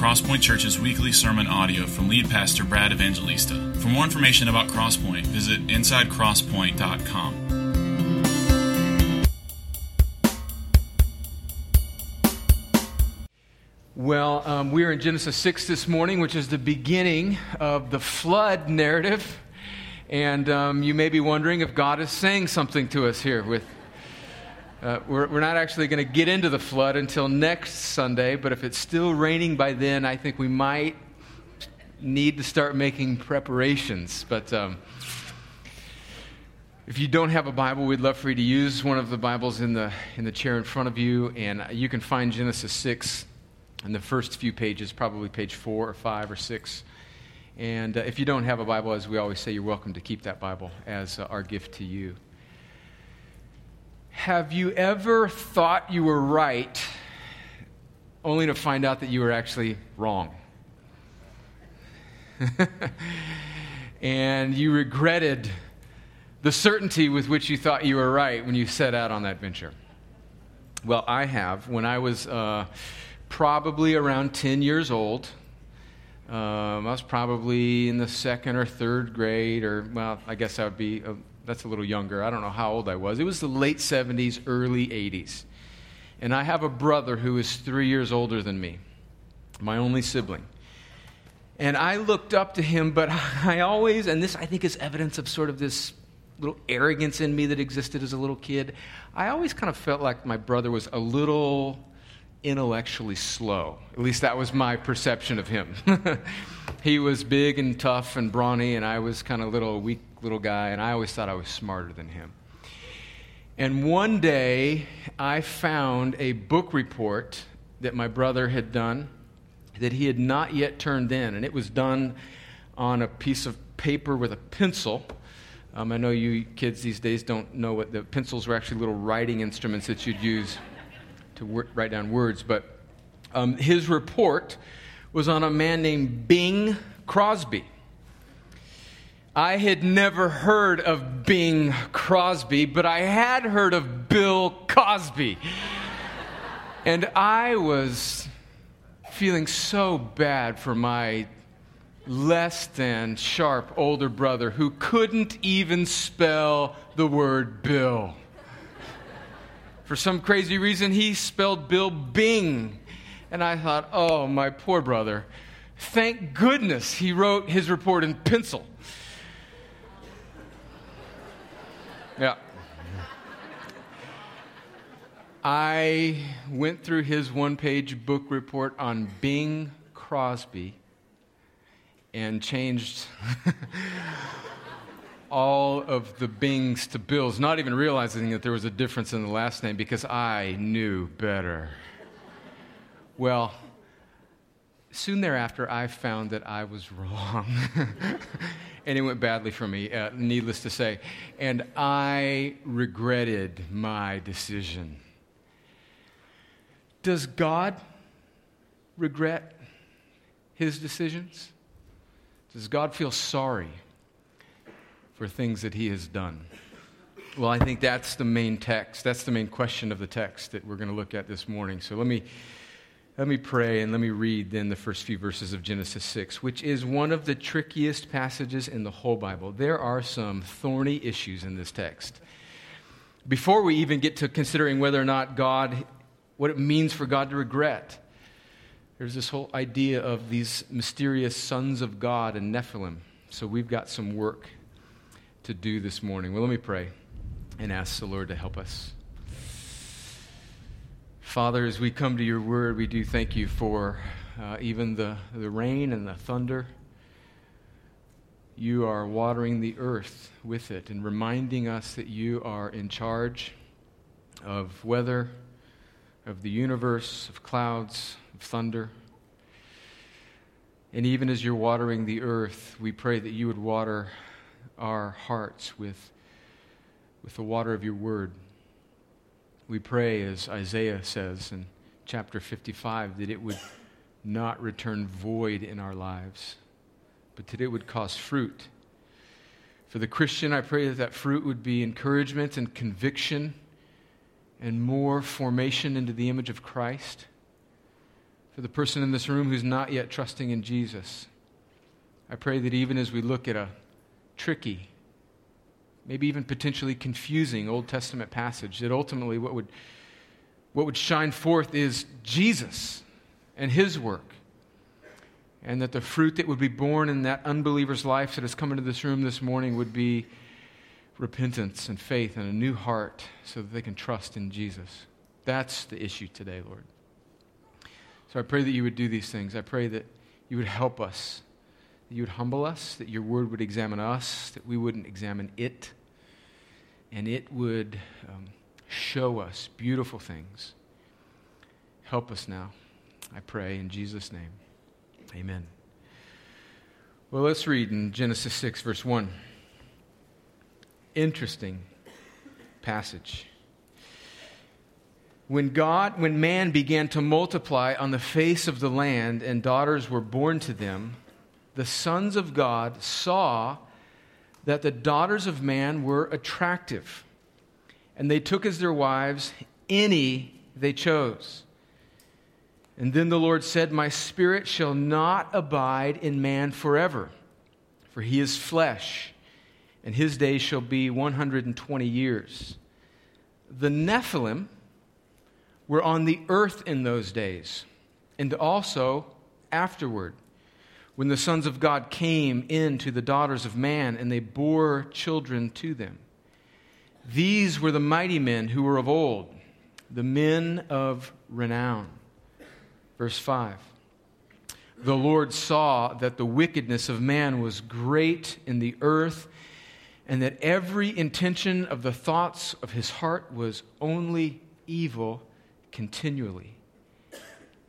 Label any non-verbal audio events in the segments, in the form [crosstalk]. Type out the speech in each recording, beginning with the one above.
Crosspoint Church's weekly sermon audio from lead pastor Brad Evangelista. For more information about Crosspoint, visit insidecrosspoint.com. Well, um, we are in Genesis 6 this morning, which is the beginning of the flood narrative. And um, you may be wondering if God is saying something to us here with uh, we're, we're not actually going to get into the flood until next Sunday, but if it's still raining by then, I think we might need to start making preparations. But um, if you don't have a Bible, we'd love for you to use one of the Bibles in the, in the chair in front of you, and you can find Genesis 6 in the first few pages, probably page 4 or 5 or 6. And uh, if you don't have a Bible, as we always say, you're welcome to keep that Bible as uh, our gift to you. Have you ever thought you were right only to find out that you were actually wrong? [laughs] and you regretted the certainty with which you thought you were right when you set out on that venture. Well, I have. When I was uh, probably around 10 years old, um, I was probably in the second or third grade, or, well, I guess I would be uh, that's a little younger. I don't know how old I was. It was the late 70s, early 80s. And I have a brother who is three years older than me, my only sibling. And I looked up to him, but [laughs] I always, and this I think is evidence of sort of this little arrogance in me that existed as a little kid. I always kind of felt like my brother was a little intellectually slow. At least that was my perception of him. [laughs] he was big and tough and brawny, and I was kind of little weak little guy, and I always thought I was smarter than him. And one day, I found a book report that my brother had done that he had not yet turned in, and it was done on a piece of paper with a pencil. Um, I know you kids these days don't know what the pencils were actually little writing instruments that you'd use to write down words, but um, his report was on a man named Bing Crosby. I had never heard of Bing Crosby, but I had heard of Bill Cosby. and I was feeling so bad for my less than sharp older brother who couldn't even spell the word Bill. For some crazy reason, he spelled Bill Bing. And I thought, oh, my poor brother. Thank goodness he wrote his report in pencil. Yeah. I went through his one page book report on Bing Crosby and changed [laughs] all of the Bings to Bills, not even realizing that there was a difference in the last name because I knew better. Well, soon thereafter, I found that I was [laughs] wrong. and it went badly for me, uh, needless to say. And I regretted my decision. Does God regret his decisions? Does God feel sorry for things that he has done? Well, I think that's the main text. That's the main question of the text that we're going to look at this morning. So let me let me pray and let me read then the first few verses of Genesis 6, which is one of the trickiest passages in the whole Bible. There are some thorny issues in this text. Before we even get to considering whether or not God, what it means for God to regret, there's this whole idea of these mysterious sons of God and Nephilim. So we've got some work to do this morning. Well, let me pray and ask the Lord to help us. Father, as we come to your word, we do thank you for uh, even the, the rain and the thunder. You are watering the earth with it and reminding us that you are in charge of weather, of the universe, of clouds, of thunder. And even as you're watering the earth, we pray that you would water our hearts with, with the water of your word. We pray, as Isaiah says in chapter 55, that it would not return void in our lives, but that it would cause fruit. For the Christian, I pray that that fruit would be encouragement and conviction and more formation into the image of Christ. for the person in this room who's not yet trusting in Jesus. I pray that even as we look at a tricky, maybe even potentially confusing Old Testament passage, that ultimately what would, what would shine forth is Jesus and his work. And that the fruit that would be born in that unbeliever's life that has come into this room this morning would be repentance and faith and a new heart so that they can trust in Jesus. That's the issue today, Lord. So I pray that you would do these things. I pray that you would help us, that you would humble us, that your word would examine us, that we wouldn't examine it, and it would um, show us beautiful things. Help us now, I pray, in Jesus' name. Amen. Well, let's read in Genesis 6, verse 1. Interesting passage when God, when man began to multiply on the face of the land and daughters were born to them, the sons of God saw that the daughters of man were attractive, and they took as their wives any they chose. And then the Lord said, My spirit shall not abide in man forever, for he is flesh, and his days shall be 120 years. The Nephilim, were on the earth in those days, and also afterward, when the sons of God came in to the daughters of man, and they bore children to them. These were the mighty men who were of old, the men of renown. Verse 5 The Lord saw that the wickedness of man was great in the earth, and that every intention of the thoughts of his heart was only evil continually.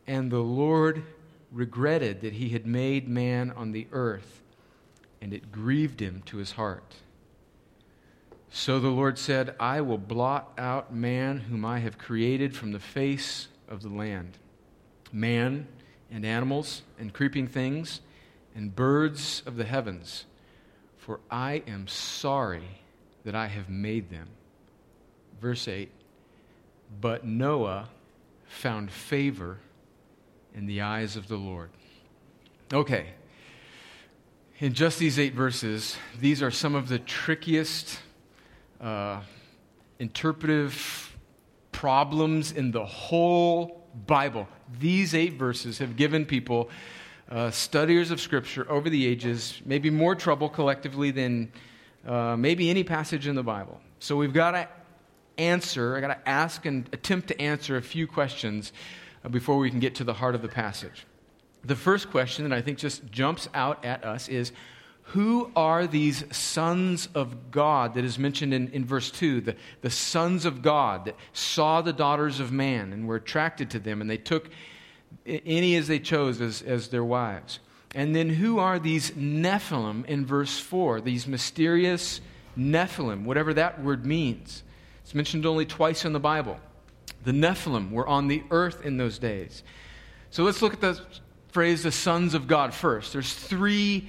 And the Lord regretted that he had made man on the earth, and it grieved him to his heart. So the Lord said, I will blot out man whom I have created from the face of the land man and animals and creeping things and birds of the heavens, for I am sorry that I have made them. Verse 8 but Noah found favor in the eyes of the Lord. Okay. In just these eight verses, these are some of the trickiest uh, interpretive problems in the whole Bible. These eight verses have given people, uh, studiers of Scripture over the ages, maybe more trouble collectively than uh, maybe any passage in the Bible. So we've got to answer, I've got to ask and attempt to answer a few questions Uh, before we can get to the heart of the passage. The first question that I think just jumps out at us is who are these sons of God that is mentioned in, in verse 2? The, the sons of God that saw the daughters of man and were attracted to them, and they took any as they chose as, as their wives. And then who are these Nephilim in verse 4? These mysterious Nephilim, whatever that word means. It's mentioned only twice in the Bible. The Nephilim were on the earth in those days. So let's look at the phrase the sons of God first. There's three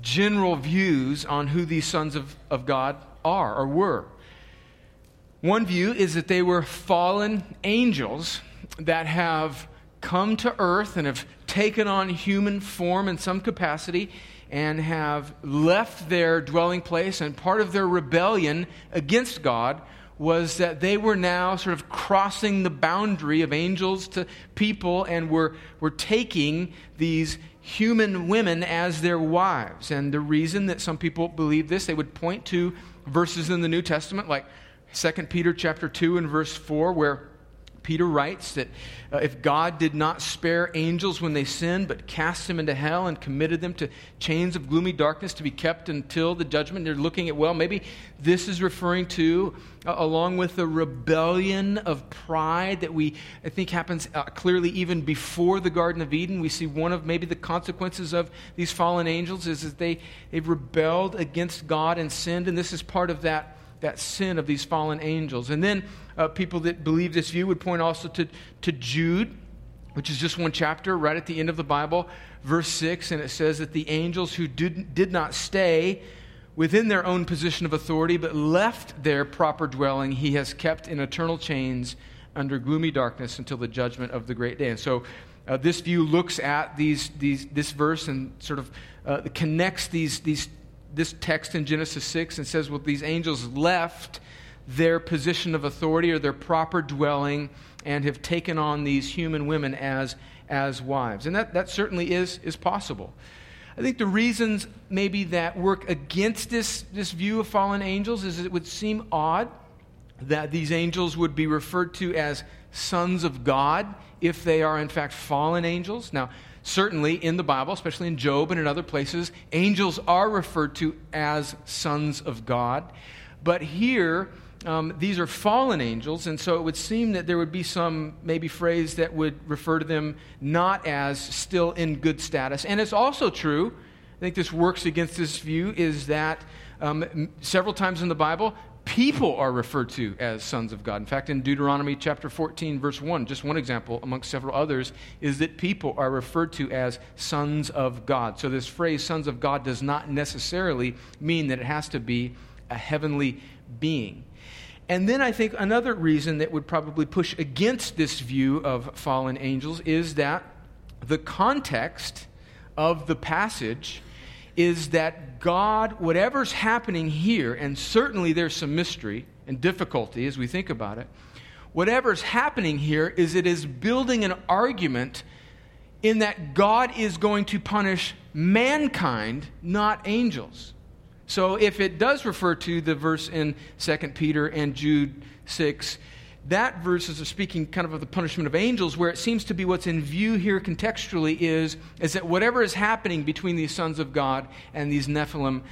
general views on who these sons of, of God are or were. One view is that they were fallen angels that have come to earth and have taken on human form in some capacity and have left their dwelling place, and part of their rebellion against God was that they were now sort of crossing the boundary of angels to people and were, were taking these human women as their wives. And the reason that some people believe this, they would point to verses in the New Testament like 2 Peter chapter 2 and verse 4 where Peter writes that uh, if God did not spare angels when they sinned, but cast them into hell and committed them to chains of gloomy darkness to be kept until the judgment, they're looking at, well, maybe this is referring to, uh, along with the rebellion of pride that we, I think, happens uh, clearly even before the Garden of Eden. We see one of maybe the consequences of these fallen angels is that they, they've rebelled against God and sinned, and this is part of that that sin of these fallen angels. And then uh, people that believe this view would point also to, to Jude, which is just one chapter right at the end of the Bible, verse 6, and it says that the angels who did, did not stay within their own position of authority but left their proper dwelling, he has kept in eternal chains under gloomy darkness until the judgment of the great day. And so Uh, this view looks at these, these, this verse and sort of uh, connects these, these, this text in Genesis 6 and says, well, these angels left their position of authority or their proper dwelling and have taken on these human women as, as wives. And that, that certainly is, is possible. I think the reasons maybe that work against this, this view of fallen angels is it would seem odd that these angels would be referred to as sons of God if they are in fact fallen angels. Now, certainly in the Bible, especially in Job and in other places, angels are referred to as sons of God. But here, um, these are fallen angels, and so it would seem that there would be some maybe phrase that would refer to them not as still in good status. And it's also true, I think this works against this view, is that um, several times in the Bible, people are referred to as sons of God. In fact, in Deuteronomy chapter 14, verse 1, just one example amongst several others, is that people are referred to as sons of God. So this phrase, sons of God, does not necessarily mean that it has to be a heavenly being. And then I think another reason that would probably push against this view of fallen angels is that the context of the passage is that God, whatever's happening here, and certainly there's some mystery and difficulty as we think about it, whatever's happening here is it is building an argument in that God is going to punish mankind, not angels. So if it does refer to the verse in 2 Peter and Jude 6, that verse is speaking kind of of the punishment of angels, where it seems to be what's in view here contextually is, is that whatever is happening between these sons of God and these Nephilim,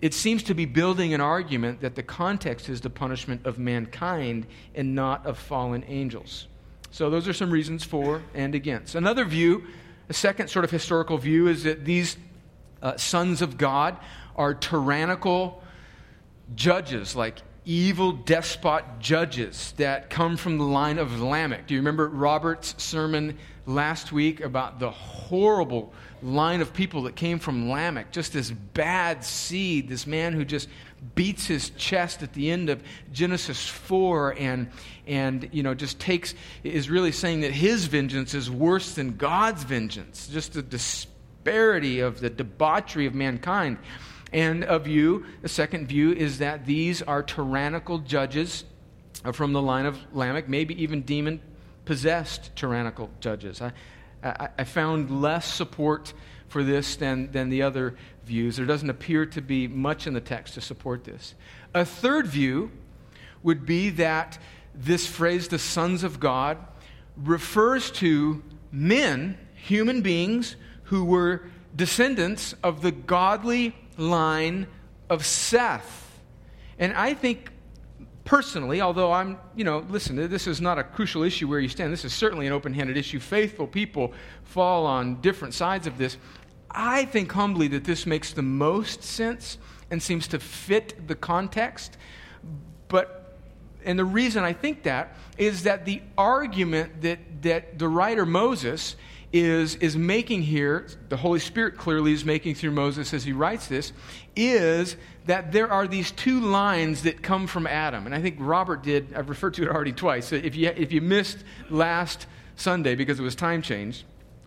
it seems to be building an argument that the context is the punishment of mankind and not of fallen angels. So those are some reasons for and against. Another view, a second sort of historical view, is that these uh, sons of God are tyrannical judges, like evil despot judges that come from the line of Lamech. Do you remember Robert's sermon last week about the horrible line of people that came from Lamech? Just this bad seed, this man who just beats his chest at the end of Genesis 4 and, and you know, just takes, is really saying that his vengeance is worse than God's vengeance. Just the disparity of the debauchery of mankind. And a view, the second view, is that these are tyrannical judges from the line of Lamech, maybe even demon possessed tyrannical judges. I, I, I, found less support for this than, than the other views. There doesn't appear to be much in the text to support this. A third view would be that this phrase, the sons of God, refers to men, human beings, who were descendants of the godly line of Seth. And I think personally, although I'm, you know, listen, this is not a crucial issue where you stand. This is certainly an open handed issue. Faithful people fall on different sides of this. I think humbly that this makes the most sense and seems to fit the context. But, and the reason I think that is that the argument that, that the writer Moses is, is making here, the Holy Spirit clearly is making through Moses as he writes this, is that there are these two lines that come from Adam. And I think Robert did, I've referred to it already twice. So if you, if you missed last Sunday because it was time changed,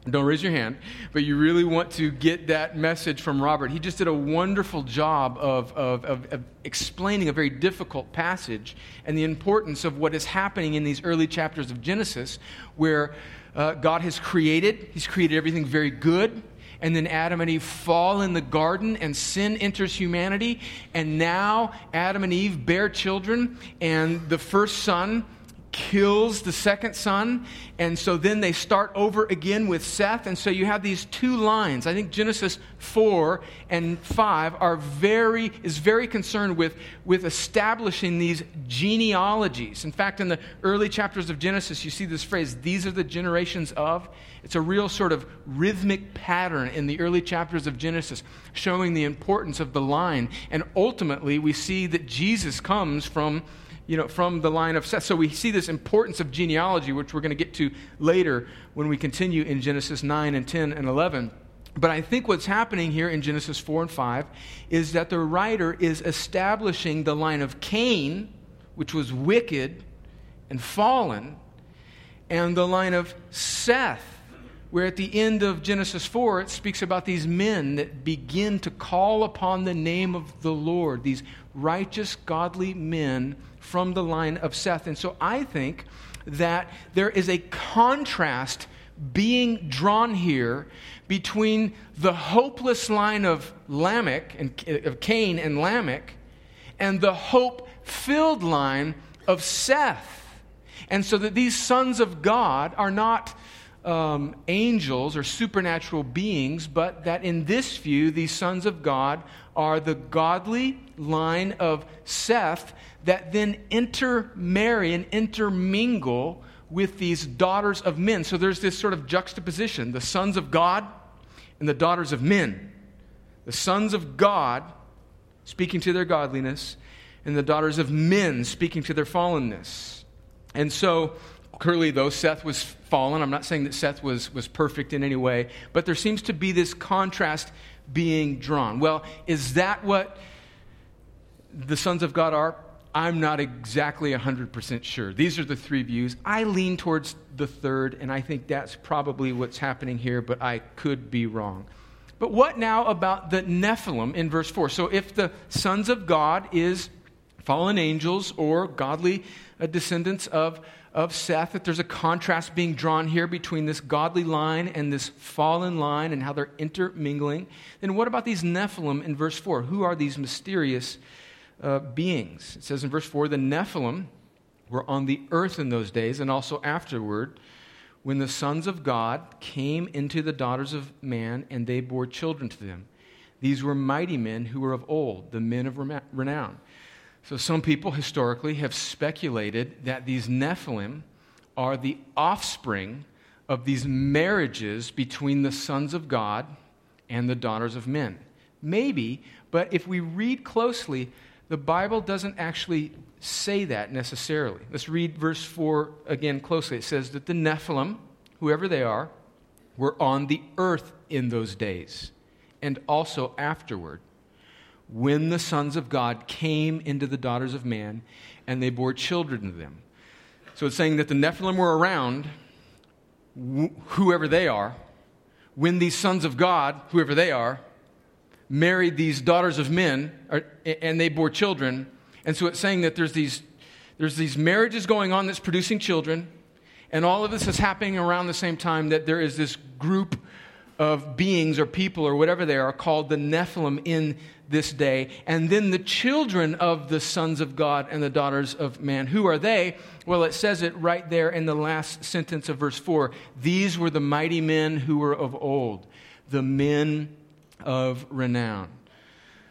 don't raise your hand, but you really want to get that message from Robert. He just did a wonderful job of, of, of, of, explaining a very difficult passage and the importance of what is happening in these early chapters of Genesis, where uh, God has created. He's created everything very good. And then Adam and Eve fall in the garden, and sin enters humanity. And now Adam and Eve bear children, and the first son kills the second son. And so then they start over again with Seth. And so you have these two lines. I think Genesis 4 and 5 are very, is very concerned with, with establishing these genealogies. In fact, in the early chapters of Genesis, you see this phrase, these are the generations of. It's a real sort of rhythmic pattern in the early chapters of Genesis, showing the importance of the line. And ultimately, we see that Jesus comes from you know, from the line of Seth. So we see this importance of genealogy, which we're going to get to later when we continue in Genesis 9 and 10 and 11. But I think what's happening here in Genesis 4 and 5 is that the writer is establishing the line of Cain, which was wicked and fallen, and the line of Seth, where at the end of Genesis 4, it speaks about these men that begin to call upon the name of the Lord, these righteous, godly men from the line of Seth. And so I think that there is a contrast being drawn here between the hopeless line of Lamech and of Cain and Lamech and the hope filled line of Seth. And so that these sons of God are not um, angels or supernatural beings, but that in this view, these sons of God are the godly line of Seth that then intermarry and intermingle with these daughters of men. So there's this sort of juxtaposition the sons of God and the daughters of men. The sons of God speaking to their godliness, and the daughters of men speaking to their fallenness. And so clearly, though, Seth was fallen. I'm not saying that Seth was, was perfect in any way, but there seems to be this contrast being drawn. Well, is that what the sons of God are? I'm not exactly 100% sure. These are the three views. I lean towards the third, and I think that's probably what's happening here, but I could be wrong. But what now about the Nephilim in verse 4? So if the sons of God is fallen angels or godly uh, descendants of of Seth, that there's a contrast being drawn here between this godly line and this fallen line and how they're intermingling. Then what about these Nephilim in verse 4? Who are these mysterious uh, beings? It says in verse 4 the Nephilim were on the earth in those days and also afterward when the sons of God came into the daughters of man and they bore children to them. These were mighty men who were of old, the men of renown. So, some people historically have speculated that these Nephilim are the offspring of these marriages between the sons of God and the daughters of men. Maybe, but if we read closely, the Bible doesn't actually say that necessarily. Let's read verse 4 again closely. It says that the Nephilim, whoever they are, were on the earth in those days and also afterward when the sons of God came into the daughters of man and they bore children to them. So it's saying that the Nephilim were around, wh- whoever they are, when these sons of God, whoever they are, married these daughters of men or, and they bore children. And so it's saying that there's these, there's these marriages going on that's producing children, and all of this is happening around the same time that there is this group of beings or people or whatever they are called the Nephilim in this day. And then the children of the sons of God and the daughters of man. Who are they? Well, it says it right there in the last sentence of verse 4. These were the mighty men who were of old, the men of renown.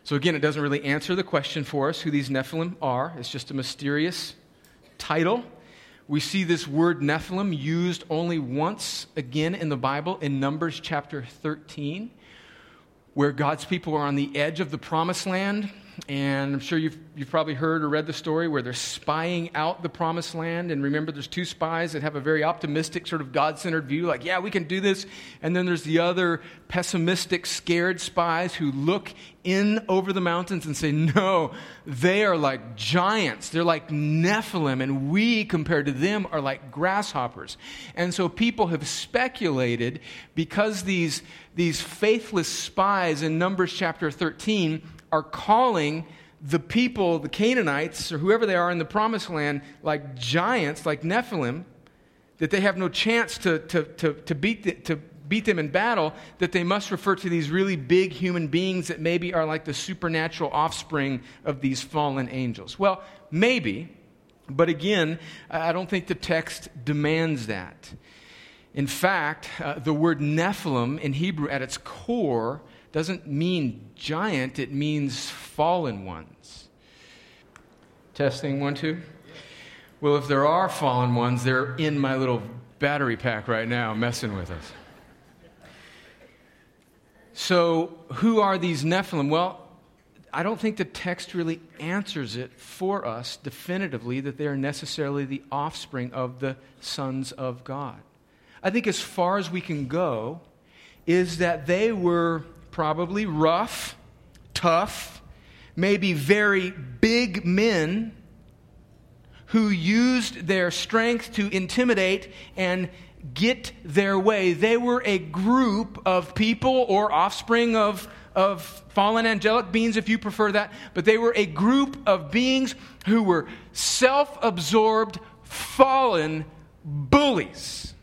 So, again, it doesn't really answer the question for us who these Nephilim are. It's just a mysterious title. We see this word Nephilim used only once again in the Bible in Numbers chapter 13 where God's people are on the edge of the promised land. And I'm sure you've, you've probably heard or read the story where they're spying out the promised land. And remember, there's two spies that have a very optimistic, sort of God centered view, like, yeah, we can do this. And then there's the other pessimistic, scared spies who look in over the mountains and say, no, they are like giants. They're like Nephilim. And we, compared to them, are like grasshoppers. And so people have speculated because these these faithless spies in Numbers chapter 13 are calling the people, the Canaanites, or whoever they are in the promised land, like giants, like Nephilim, that they have no chance to, to, to, to, beat, the, to beat them in battle, that they must refer to these really big human beings that maybe are like the supernatural offspring of these fallen angels. Well, maybe, but again, I don't think the text demands that. In fact, uh, the word Nephilim in Hebrew at its core doesn't mean giant, it means fallen ones. Testing one, two. Well, if there are fallen ones, they're in my little battery pack right now, messing with us. So, who are these Nephilim? Well, I don't think the text really answers it for us definitively that they are necessarily the offspring of the sons of God. I think as far as we can go is that they were probably rough, tough, maybe very big men who used their strength to intimidate and get their way. They were a group of people or offspring of, of fallen angelic beings, if you prefer that, but they were a group of beings who were self absorbed, fallen bullies.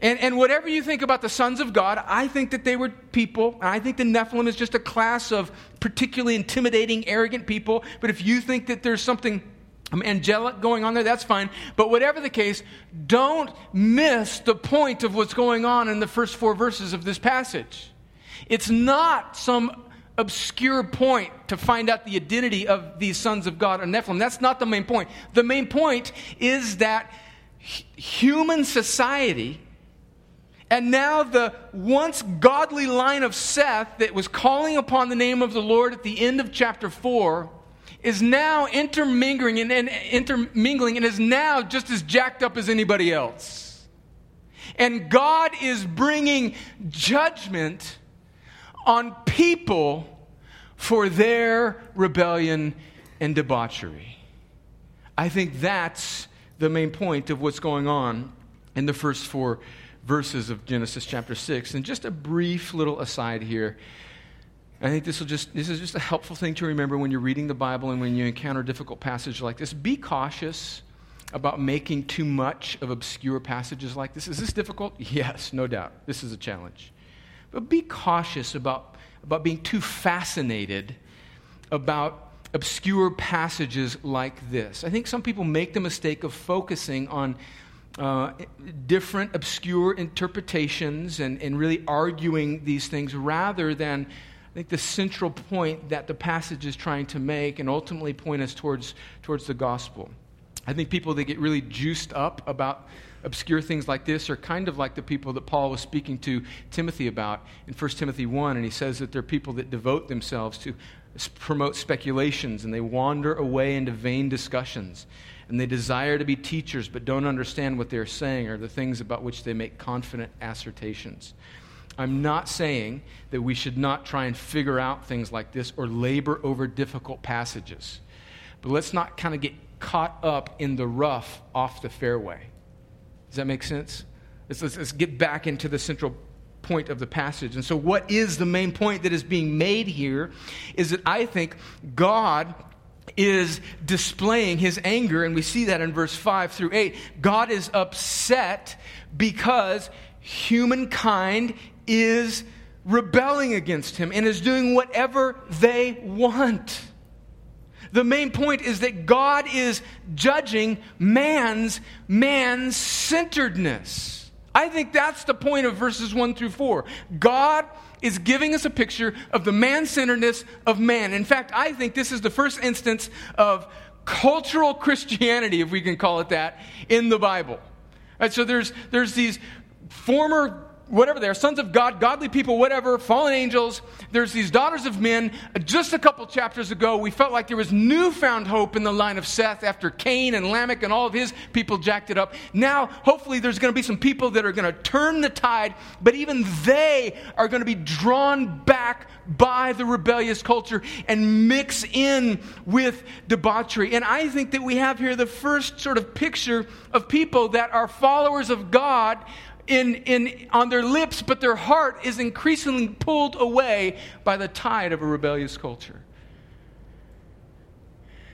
And, and whatever you think about the sons of God, I think that they were people. I think the Nephilim is just a class of particularly intimidating, arrogant people. But if you think that there's something angelic going on there, that's fine. But whatever the case, don't miss the point of what's going on in the first four verses of this passage. It's not some obscure point to find out the identity of these sons of God or Nephilim. That's not the main point. The main point is that human society and now, the once godly line of Seth that was calling upon the name of the Lord at the end of chapter 4 is now intermingling and, and, intermingling and is now just as jacked up as anybody else. And God is bringing judgment on people for their rebellion and debauchery. I think that's the main point of what's going on in the first four verses of Genesis chapter 6. And just a brief little aside here. I think this will just this is just a helpful thing to remember when you're reading the Bible and when you encounter difficult passages like this. Be cautious about making too much of obscure passages like this. Is this difficult? [laughs] Yes, no doubt. This is a challenge. But be cautious about, about being too fascinated about obscure passages like this. I think some people make the mistake of focusing on uh, different obscure interpretations and, and really arguing these things rather than I think the central point that the passage is trying to make and ultimately point us towards, towards the gospel. I think people that get really juiced up about obscure things like this are kind of like the people that Paul was speaking to Timothy about in 1 Timothy 1. And he says that they're people that devote themselves to promote speculations and they wander away into vain discussions and they desire to be teachers but don't understand what they're saying or the things about which they make confident assertions. I'm not saying that we should not try and figure out things like this or labor over difficult passages. But let's not kind of get caught up in the rough off the fairway. Does that make sense? Let's, let's, let's get back into the central point of the passage. And so, what is the main point that is being made here is that I think God is displaying his anger, and we see that in verse 5 through 8. God is upset because humankind is rebelling against him and is doing whatever they want. The main point is that God is judging man's man centeredness. I think that's the point of verses 1 through 4. God is giving us a picture of the man centeredness of man. In fact, I think this is the first instance of cultural Christianity, if we can call it that, in the Bible. Right, so there's, there's these former whatever they are, sons of God, godly people, whatever, fallen angels. There's these daughters of men. Just a couple chapters ago, we felt like there was newfound hope in the line of Seth after Cain and Lamech and all of his people jacked it up. Now, hopefully, there's going to be some people that are going to turn the tide, but even they are going to be drawn back by the rebellious culture and mix in with debauchery. And I think that we have here the first sort of picture of people that are followers of God in, in, on their lips, but their heart is increasingly pulled away by the tide of a rebellious culture.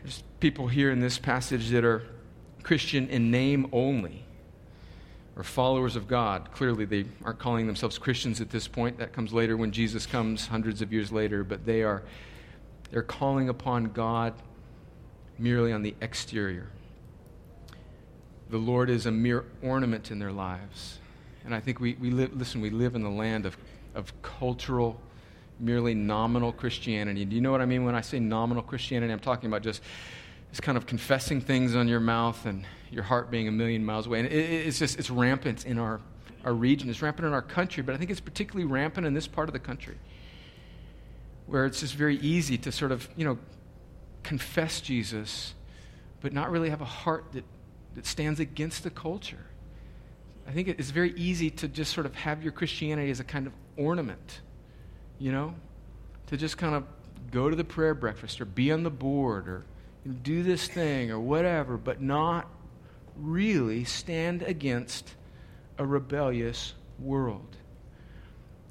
There's people here in this passage that are Christian in name only, or followers of God. Clearly, they aren't calling themselves Christians at this point. That comes later when Jesus comes hundreds of years later, but they are they're calling upon God merely on the exterior. The Lord is a mere ornament in their lives. And I think we, we live, listen, we live in the land of, of cultural, merely nominal Christianity. Do you know what I mean when I say nominal Christianity? I'm talking about just, just kind of confessing things on your mouth and your heart being a million miles away. And it, it's just, it's rampant in our, our region. It's rampant in our country, but I think it's particularly rampant in this part of the country where it's just very easy to sort of, you know, confess Jesus, but not really have a heart that, that stands against the culture. I think it's very easy to just sort of have your Christianity as a kind of ornament, you know? To just kind of go to the prayer breakfast or be on the board or do this thing or whatever, but not really stand against a rebellious world.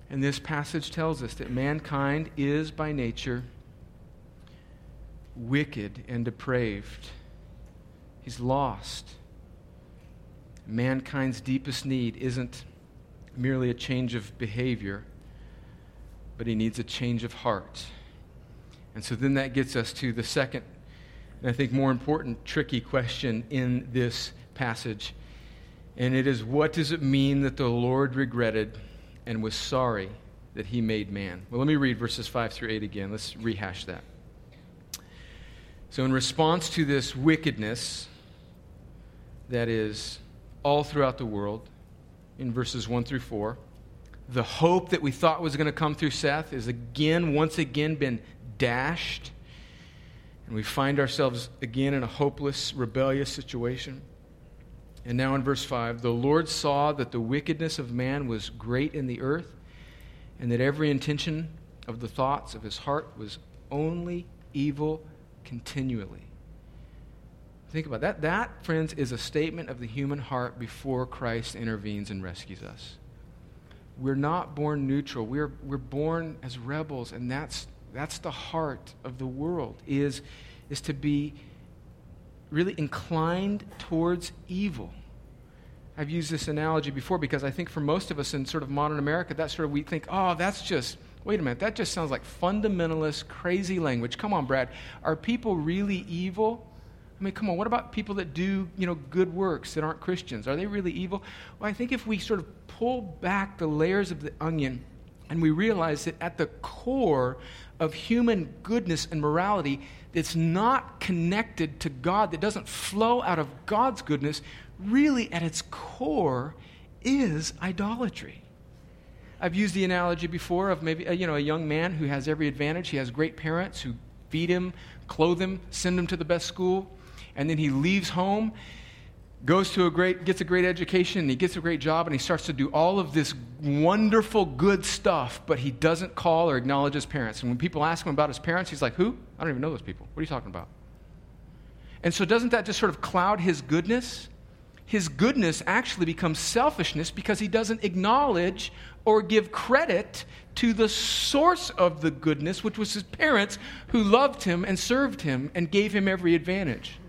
And this passage tells us that mankind is by nature wicked and depraved. He's lost. Mankind's deepest need isn't merely a change of behavior, but he needs a change of heart. And so then that gets us to the second, and I think more important, tricky question in this passage. And it is what does it mean that the Lord regretted and was sorry that he made man? Well, let me read verses 5 through 8 again. Let's rehash that. So, in response to this wickedness that is all throughout the world, in verses 1 through 4, the hope that we thought was going to come through Seth is again, once again, been dashed. And we find ourselves again in a hopeless, rebellious situation. And now in verse 5 the Lord saw that the wickedness of man was great in the earth, and that every intention of the thoughts of his heart was only evil continually. Think about that. That, friends, is a statement of the human heart before Christ intervenes and rescues us. We're not born neutral. We're, we're born as rebels, and that's, that's the heart of the world, is, is to be really inclined towards evil. I've used this analogy before because I think for most of us in sort of modern America, that sort of we think, oh, that's just Wait a minute, that just sounds like fundamentalist, crazy language. Come on, Brad. Are people really evil? I mean, come on, what about people that do, you know, good works that aren't Christians? Are they really evil? Well, I think if we sort of pull back the layers of the onion and we realize that at the core of human goodness and morality that's not connected to God, that doesn't flow out of God's goodness, really at its core is idolatry. I've used the analogy before of maybe uh, you know a young man who has every advantage. He has great parents who feed him, clothe him, send him to the best school, and then he leaves home, goes to a great, gets a great education, and he gets a great job, and he starts to do all of this wonderful, good stuff. But he doesn't call or acknowledge his parents. And when people ask him about his parents, he's like, "Who? I don't even know those people. What are you talking about?" And so, doesn't that just sort of cloud his goodness? his goodness actually becomes selfishness because he doesn't acknowledge or give credit to the source of the goodness, which was his parents who loved him and served him and gave him every advantage.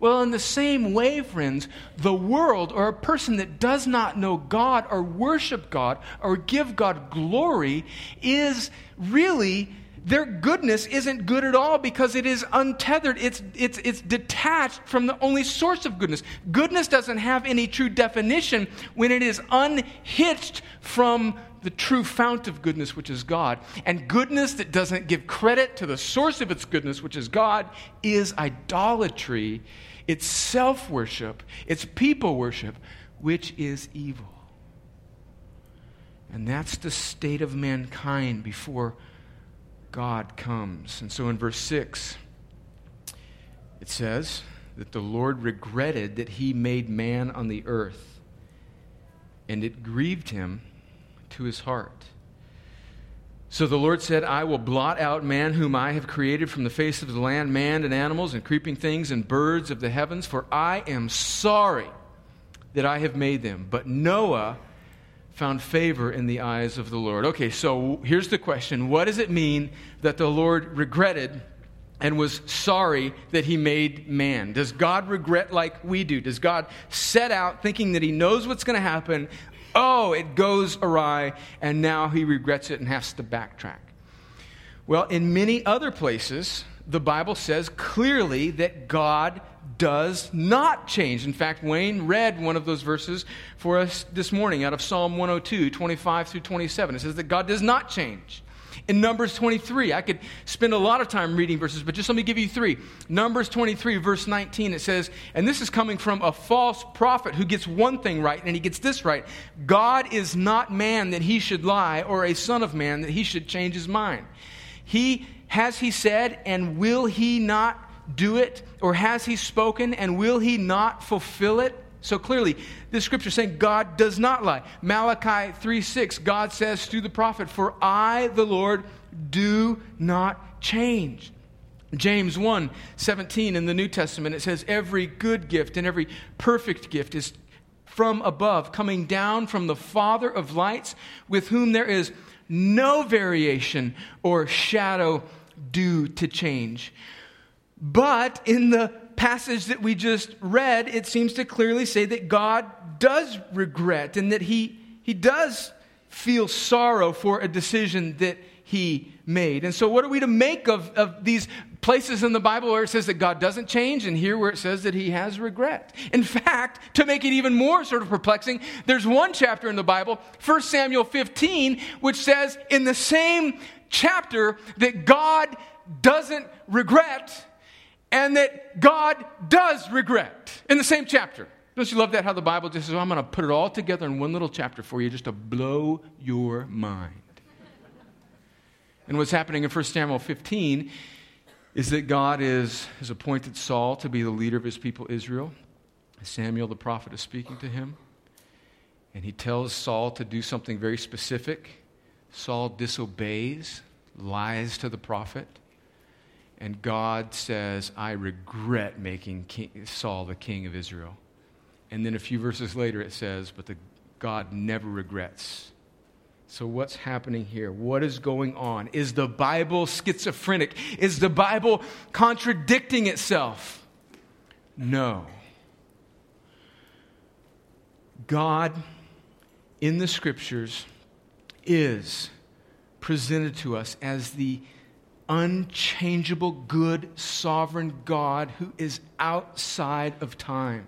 Well, in the same way, friends, the world or a person that does not know God or worship God or give God glory is really their goodness isn't good at all because it is untethered. It's, it's, it's detached from the only source of goodness. Goodness doesn't have any true definition when it is unhitched from the true fount of goodness, which is God. And goodness that doesn't give credit to the source of its goodness, which is God, is idolatry. It's self worship, it's people worship, which is evil. And that's the state of mankind before God comes. And so in verse 6, it says that the Lord regretted that he made man on the earth, and it grieved him to his heart. So the Lord said, I will blot out man whom I have created from the face of the land, man and animals and creeping things and birds of the heavens, for I am sorry that I have made them. But Noah found favor in the eyes of the Lord. Okay, so here's the question What does it mean that the Lord regretted and was sorry that he made man? Does God regret like we do? Does God set out thinking that he knows what's going to happen? Oh, it goes awry, and now he regrets it and has to backtrack. Well, in many other places, the Bible says clearly that God does not change. In fact, Wayne read one of those verses for us this morning out of Psalm 102, 25 through 27. It says that God does not change. In Numbers 23, I could spend a lot of time reading verses, but just let me give you three. Numbers 23, verse 19, it says, and this is coming from a false prophet who gets one thing right, and he gets this right God is not man that he should lie, or a son of man that he should change his mind. He has he said, and will he not do it? Or has he spoken and will he not fulfill it? So clearly, this scripture is saying God does not lie. Malachi 3 6, God says through the prophet, For I, the Lord, do not change. James 1 17 in the New Testament, it says, Every good gift and every perfect gift is from above, coming down from the Father of lights, with whom there is no variation or shadow due to change. But in the passage that we just read, it seems to clearly say that God does regret and that he, he does feel sorrow for a decision that he made. And so, what are we to make of, of these places in the Bible where it says that God doesn't change, and here where it says that he has regret? In fact, to make it even more sort of perplexing, there's one chapter in the Bible, 1 Samuel 15, which says in the same chapter that God doesn't regret and that God does regret in the same chapter. Don't you love that? How the Bible just says, I'm going to put it all together in one little chapter for you just to blow your mind. And what's happening in 1 Samuel 15 is that God is, has appointed Saul to be the leader of his people Israel. Samuel the prophet is speaking to him. And he tells Saul to do something very specific. Saul disobeys, lies to the prophet. And God says, I regret making king, Saul the king of Israel. And then a few verses later it says, But the, God never regrets so, what's happening here? What is going on? Is the Bible schizophrenic? Is the Bible contradicting itself? No. God in the scriptures is presented to us as the unchangeable, good, sovereign God who is outside of time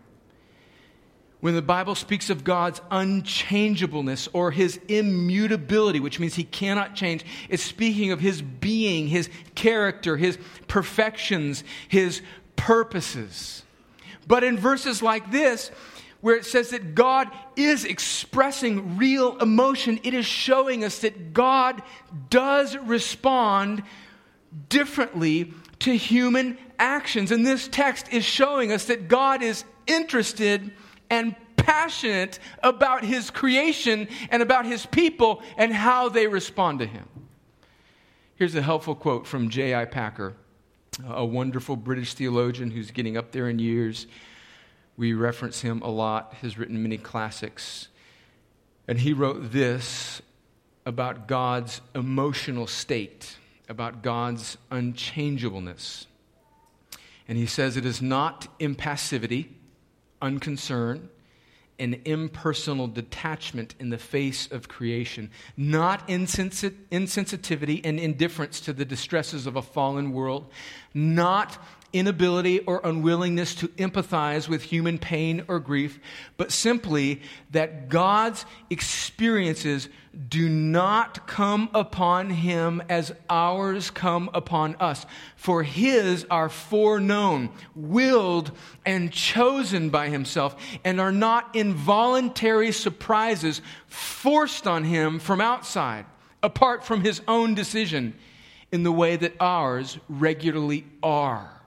when the Bible speaks of God's unchangeableness or his immutability, which means he cannot change, it's speaking of his being, his character, his perfections, his purposes. But in verses like this, where it says that God is expressing real emotion, it is showing us that God does respond differently to human actions. And this text is showing us that God is interested and passionate about his creation and about his people and how they respond to him. Here's a helpful quote from J.I. Packer, a wonderful British theologian who's getting up there in years. We reference him a lot, has written many classics. And he wrote this about God's emotional state, about God's unchangeableness. And he says it is not impassivity unconcern, an impersonal detachment in the face of creation, not insensit- insensitivity and indifference to the distresses of a fallen world, not inability or unwillingness to empathize with human pain or grief, but simply that God's experiences do not come upon him as ours come upon us. For his are foreknown, willed, and chosen by himself, and are not involuntary surprises forced on him from outside, apart from his own decision, in the way that ours regularly are.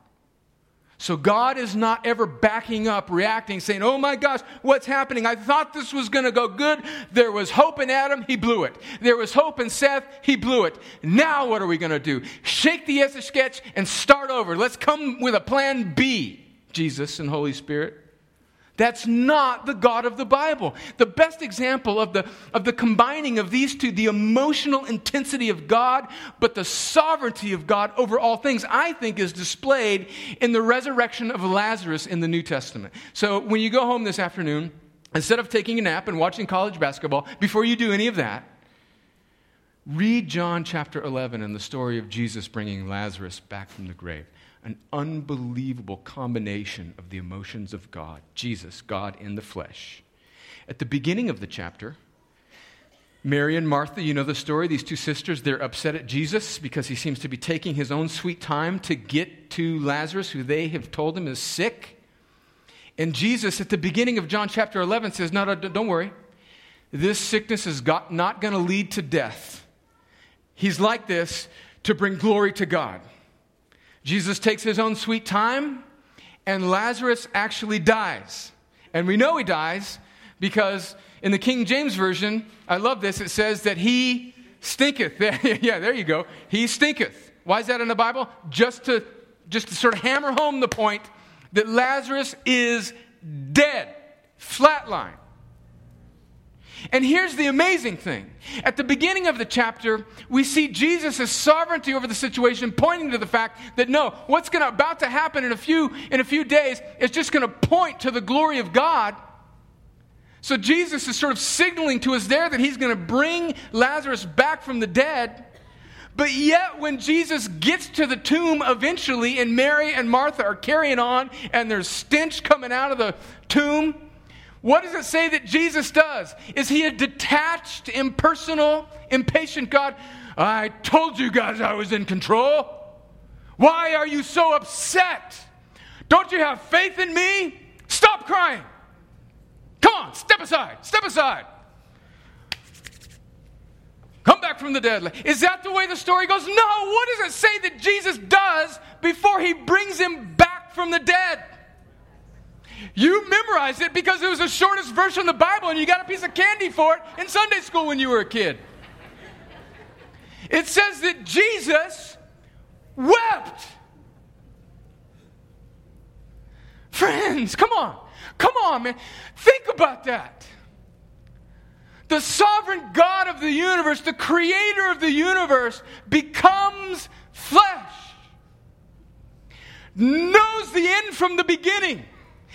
So God is not ever backing up, reacting, saying, Oh my gosh, what's happening? I thought this was going to go good. There was hope in Adam, he blew it. There was hope in Seth, he blew it. Now what are we going to do? Shake the a Sketch and start over. Let's come with a plan B, Jesus and Holy Spirit. That's not the God of the Bible. The best example of the, of the combining of these two, the emotional intensity of God, but the sovereignty of God over all things, I think is displayed in the resurrection of Lazarus in the New Testament. So when you go home this afternoon, instead of taking a nap and watching college basketball, before you do any of that, read John chapter 11 and the story of Jesus bringing Lazarus back from the grave an unbelievable combination of the emotions of God, Jesus, God in the flesh. At the beginning of the chapter, Mary and Martha, you know the story, these two sisters, they're upset at Jesus because he seems to be taking his own sweet time to get to Lazarus, who they have told him is sick. And Jesus, at the beginning of John chapter 11, says, No, no don't worry. This sickness is got, not going to lead to death. He's like this to bring glory to God. Jesus takes his own sweet time, and Lazarus actually dies. And we know he dies because in the King James Version, I love this, it says that he stinketh. [laughs] yeah, there you go. He stinketh. Why is that in the Bible? Just to, just to sort of hammer home the point that Lazarus is dead, flatline. And here's the amazing thing. At the beginning of the chapter, we see Jesus' sovereignty over the situation, pointing to the fact that no, what's gonna, about to happen in a few, in a few days is just going to point to the glory of God. So Jesus is sort of signaling to us there that he's going to bring Lazarus back from the dead. But yet, when Jesus gets to the tomb eventually, and Mary and Martha are carrying on, and there's stench coming out of the tomb, what does it say that Jesus does? Is he a detached, impersonal, impatient God? I told you guys I was in control. Why are you so upset? Don't you have faith in me? Stop crying. Come on, step aside, step aside. Come back from the dead. Is that the way the story goes? No. What does it say that Jesus does before he brings him back from the dead? You memorized it because it was the shortest verse in the Bible and you got a piece of candy for it in Sunday school when you were a kid. It says that Jesus wept. Friends, come on. Come on, man. Think about that. The sovereign God of the universe, the creator of the universe, becomes flesh, knows the end from the beginning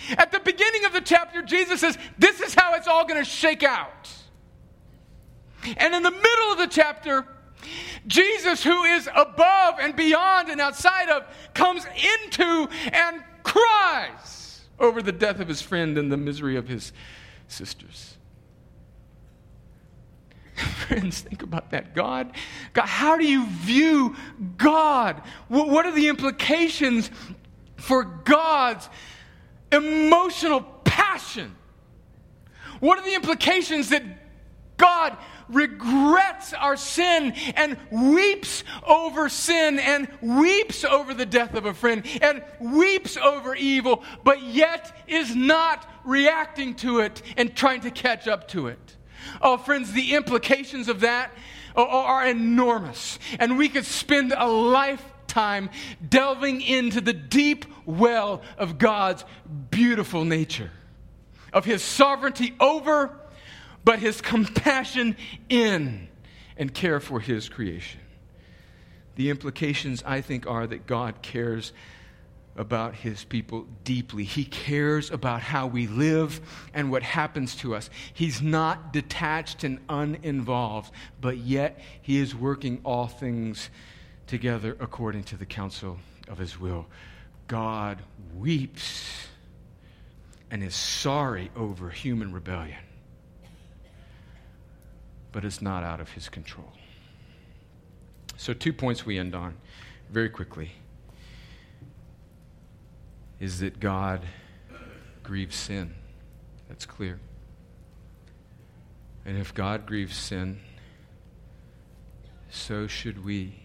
at the beginning of the chapter, Jesus says, This is how it's all going to shake out. And in the middle of the chapter, Jesus, who is above and beyond and outside of, comes into and cries over the death of his friend and the misery of his sisters. [laughs] Friends, think about that. God, God, how do you view God? What are the implications for God's emotional passion. What are the implications that God regrets our sin and weeps over sin and weeps over the death of a friend and weeps over evil, but yet is not reacting to it and trying to catch up to it? Oh, friends, the implications of that are enormous. And we could spend a lifetime delving into the deep well of God's beautiful nature, of his sovereignty over, but his compassion in and care for his creation. The implications, I think, are that God cares about his people deeply. He cares about how we live and what happens to us. He's not detached and uninvolved, but yet he is working all things together according to the counsel of his will. God weeps and is sorry over human rebellion, but it's not out of his control. So, two points we end on very quickly is that God grieves sin. That's clear. And if God grieves sin, so should we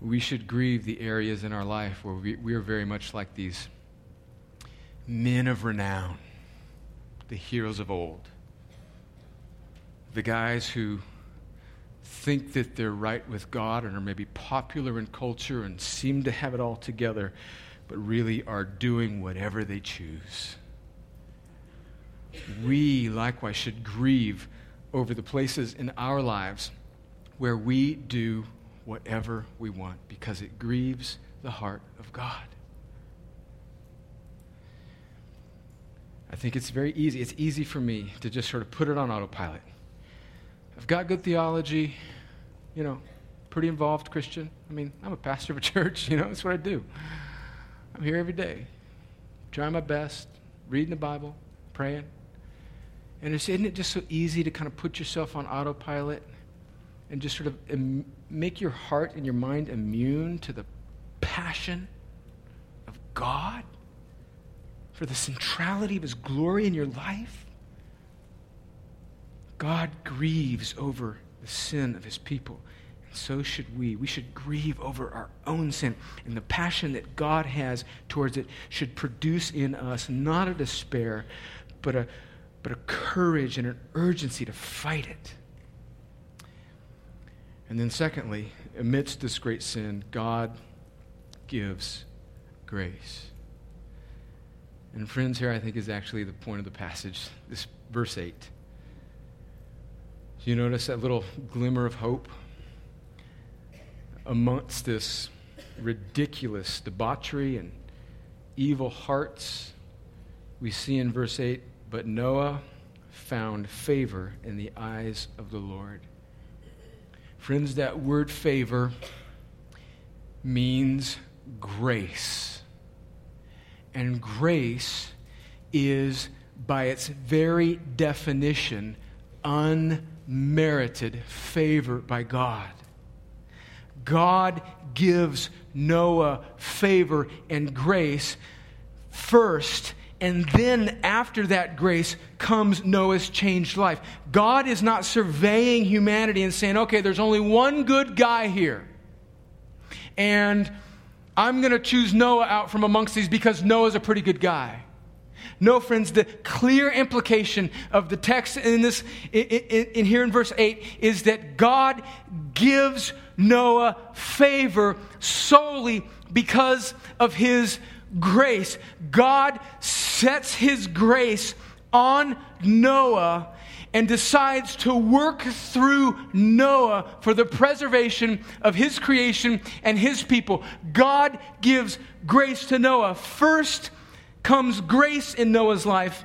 we should grieve the areas in our life where we, we are very much like these men of renown, the heroes of old, the guys who think that they're right with God and are maybe popular in culture and seem to have it all together, but really are doing whatever they choose. We likewise should grieve over the places in our lives where we do whatever we want because it grieves the heart of God. I think it's very easy. It's easy for me to just sort of put it on autopilot. I've got good theology, you know, pretty involved Christian. I mean, I'm a pastor of a [laughs] church, you know, that's what I do. I'm here every day, trying my best, reading the Bible, praying. And it's, isn't it just so easy to kind of put yourself on autopilot and just sort of make your heart and your mind immune to the passion of God for the centrality of His glory in your life? God grieves over the sin of His people. And so should we. We should grieve over our own sin. And the passion that God has towards it should produce in us not a despair, but a, but a courage and an urgency to fight it. And then, secondly, amidst this great sin, God gives grace. And, friends, here I think is actually the point of the passage, this verse 8. Do you notice that little glimmer of hope? Amongst this ridiculous debauchery and evil hearts, we see in verse 8, but Noah found favor in the eyes of the Lord. Friends, that word favor means grace. And grace is, by its very definition, unmerited favor by God. God gives Noah favor and grace first, and then after that grace comes Noah's changed life. God is not surveying humanity and saying, okay, there's only one good guy here. And I'm going to choose Noah out from amongst these because Noah's a pretty good guy. No, friends, the clear implication of the text in this in, in, in, here in verse 8 is that God gives Noah favor solely because of his grace. God sets his grace on Noah and decides to work through Noah for the preservation of his creation and his people. God gives grace to Noah. First comes grace in Noah's life.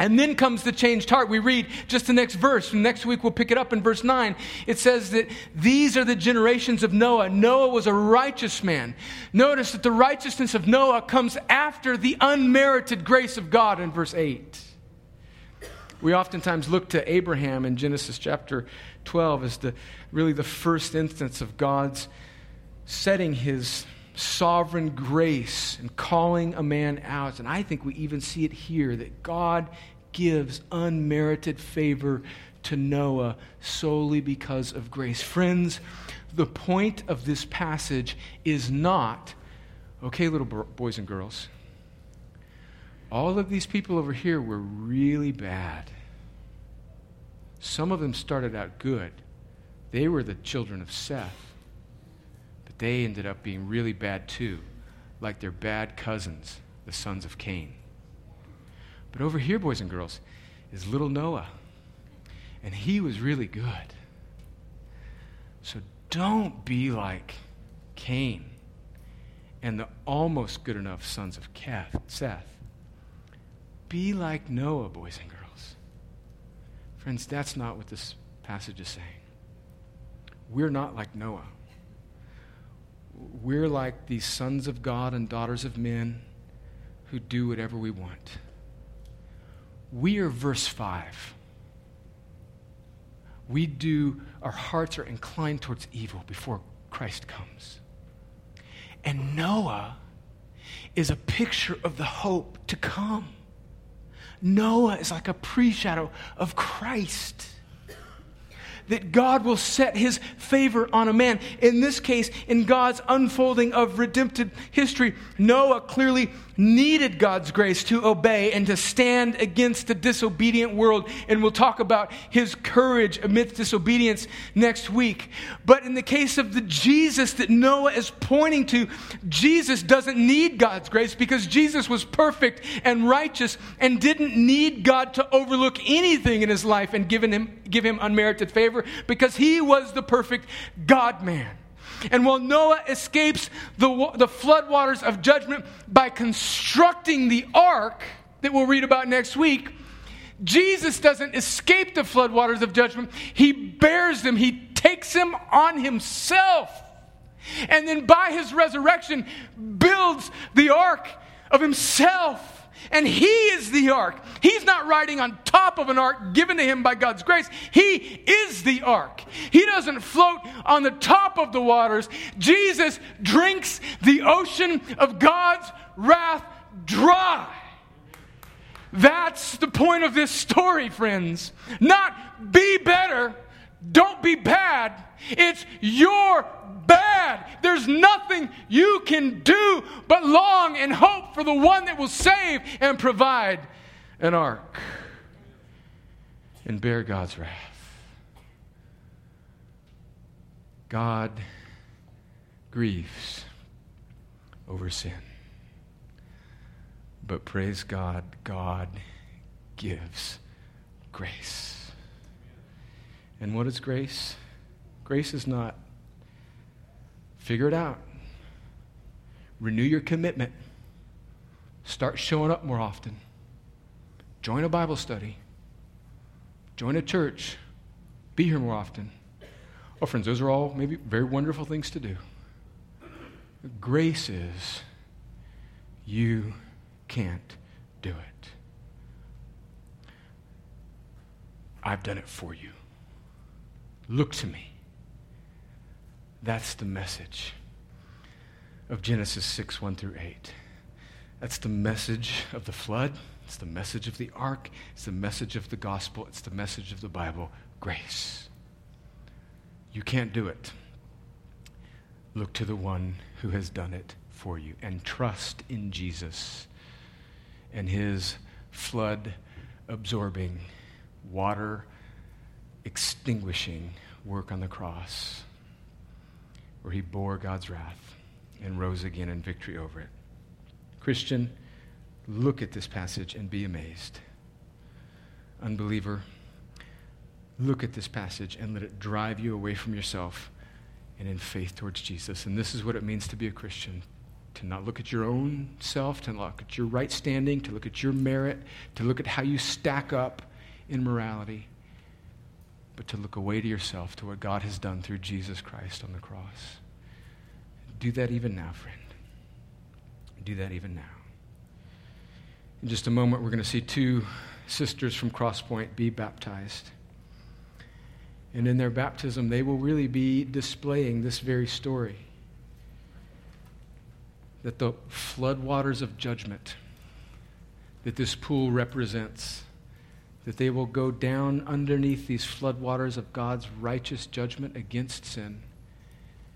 And then comes the changed heart. We read just the next verse. Next week we'll pick it up in verse 9. It says that these are the generations of Noah. Noah was a righteous man. Notice that the righteousness of Noah comes after the unmerited grace of God in verse 8. We oftentimes look to Abraham in Genesis chapter 12 as the, really the first instance of God's setting his sovereign grace and calling a man out. And I think we even see it here that God gives unmerited favor to Noah solely because of grace. Friends, the point of this passage is not, okay, little boys and girls, all of these people over here were really bad. Some of them started out good. They were the children of Seth. But they ended up being really bad too, like their bad cousins, the sons of Cain. But over here, boys and girls, is little Noah. And he was really good. So don't be like Cain and the almost good enough sons of Seth. Be like Noah, boys and girls. Friends, that's not what this passage is saying. We're not like Noah. We're like these sons of God and daughters of men who do whatever we want. We are verse 5. We do, our hearts are inclined towards evil before Christ comes. And Noah is a picture of the hope to come. Noah is like a pre shadow of Christ that God will set his favor on a man. In this case, in God's unfolding of redemptive history, Noah clearly needed God's grace to obey and to stand against the disobedient world. And we'll talk about his courage amidst disobedience next week. But in the case of the Jesus that Noah is pointing to, Jesus doesn't need God's grace because Jesus was perfect and righteous and didn't need God to overlook anything in his life and give him, give him unmerited favor because he was the perfect God man. And while Noah escapes the, the floodwaters of judgment by constructing the ark that we'll read about next week, Jesus doesn't escape the floodwaters of judgment. He bears them, he takes them on himself. And then by his resurrection, builds the ark of himself. And he is the ark. He's not riding on top of an ark given to him by God's grace. He is the ark. He doesn't float on the top of the waters. Jesus drinks the ocean of God's wrath dry. That's the point of this story, friends. Not be better, don't be bad. It's your bad. There's nothing you can do but long and hope for the one that will save and provide an ark and bear God's wrath. God grieves over sin. But praise God, God gives grace. And what is grace? Grace is not figure it out. Renew your commitment. Start showing up more often. Join a Bible study. Join a church. Be here more often. Oh, friends, those are all maybe very wonderful things to do. Grace is you can't do it. I've done it for you. Look to me. That's the message of Genesis 6 1 through 8. That's the message of the flood. It's the message of the ark. It's the message of the gospel. It's the message of the Bible grace. You can't do it. Look to the one who has done it for you and trust in Jesus and his flood absorbing, water extinguishing work on the cross, where he bore God's wrath and rose again in victory over it. Christian, look at this passage and be amazed. Unbeliever, look at this passage and let it drive you away from yourself and in faith towards Jesus. And this is what it means to be a Christian to not look at your own self, to look at your right standing, to look at your merit, to look at how you stack up in morality, but to look away to yourself, to what God has done through Jesus Christ on the cross. Do that even now, friend. Do that even now. In just a moment, we're going to see two sisters from Crosspoint be baptized. And in their baptism, they will really be displaying this very story that the floodwaters of judgment that this pool represents, that they will go down underneath these floodwaters of God's righteous judgment against sin,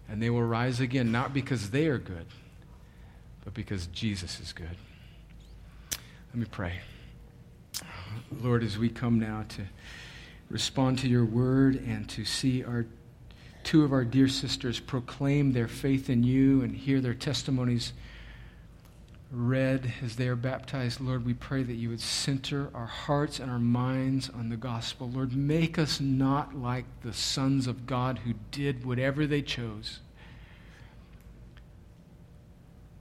and they will rise again, not because they are good, but because Jesus is good. Let me pray. Lord, as we come now to respond to your word and to see our two of our dear sisters proclaim their faith in you and hear their testimonies read as they are baptized, Lord, we pray that you would center our hearts and our minds on the gospel. Lord, make us not like the sons of God who did whatever they chose.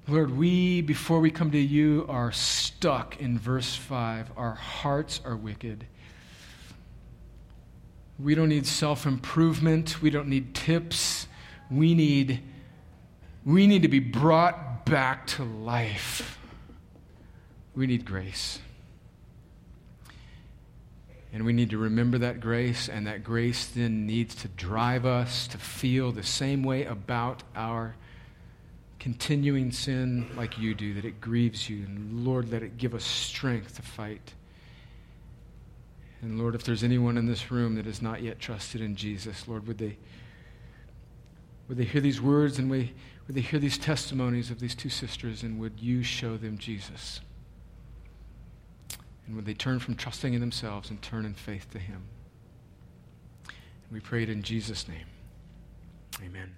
Lord, we, before we come to you, are stuck in verse 5. Our hearts are wicked. We don't need self improvement. We don't need tips. We need, we need to be brought back to life. We need grace. And we need to remember that grace, and that grace then needs to drive us to feel the same way about our continuing sin like you do, that it grieves you. And Lord, let it give us strength to fight. And Lord, if there's anyone in this room that has not yet trusted in Jesus, Lord, would they, would they hear these words and would they hear these testimonies of these two sisters and would you show them Jesus? And would they turn from trusting in themselves and turn in faith to Him? And we pray it in Jesus' name. Amen.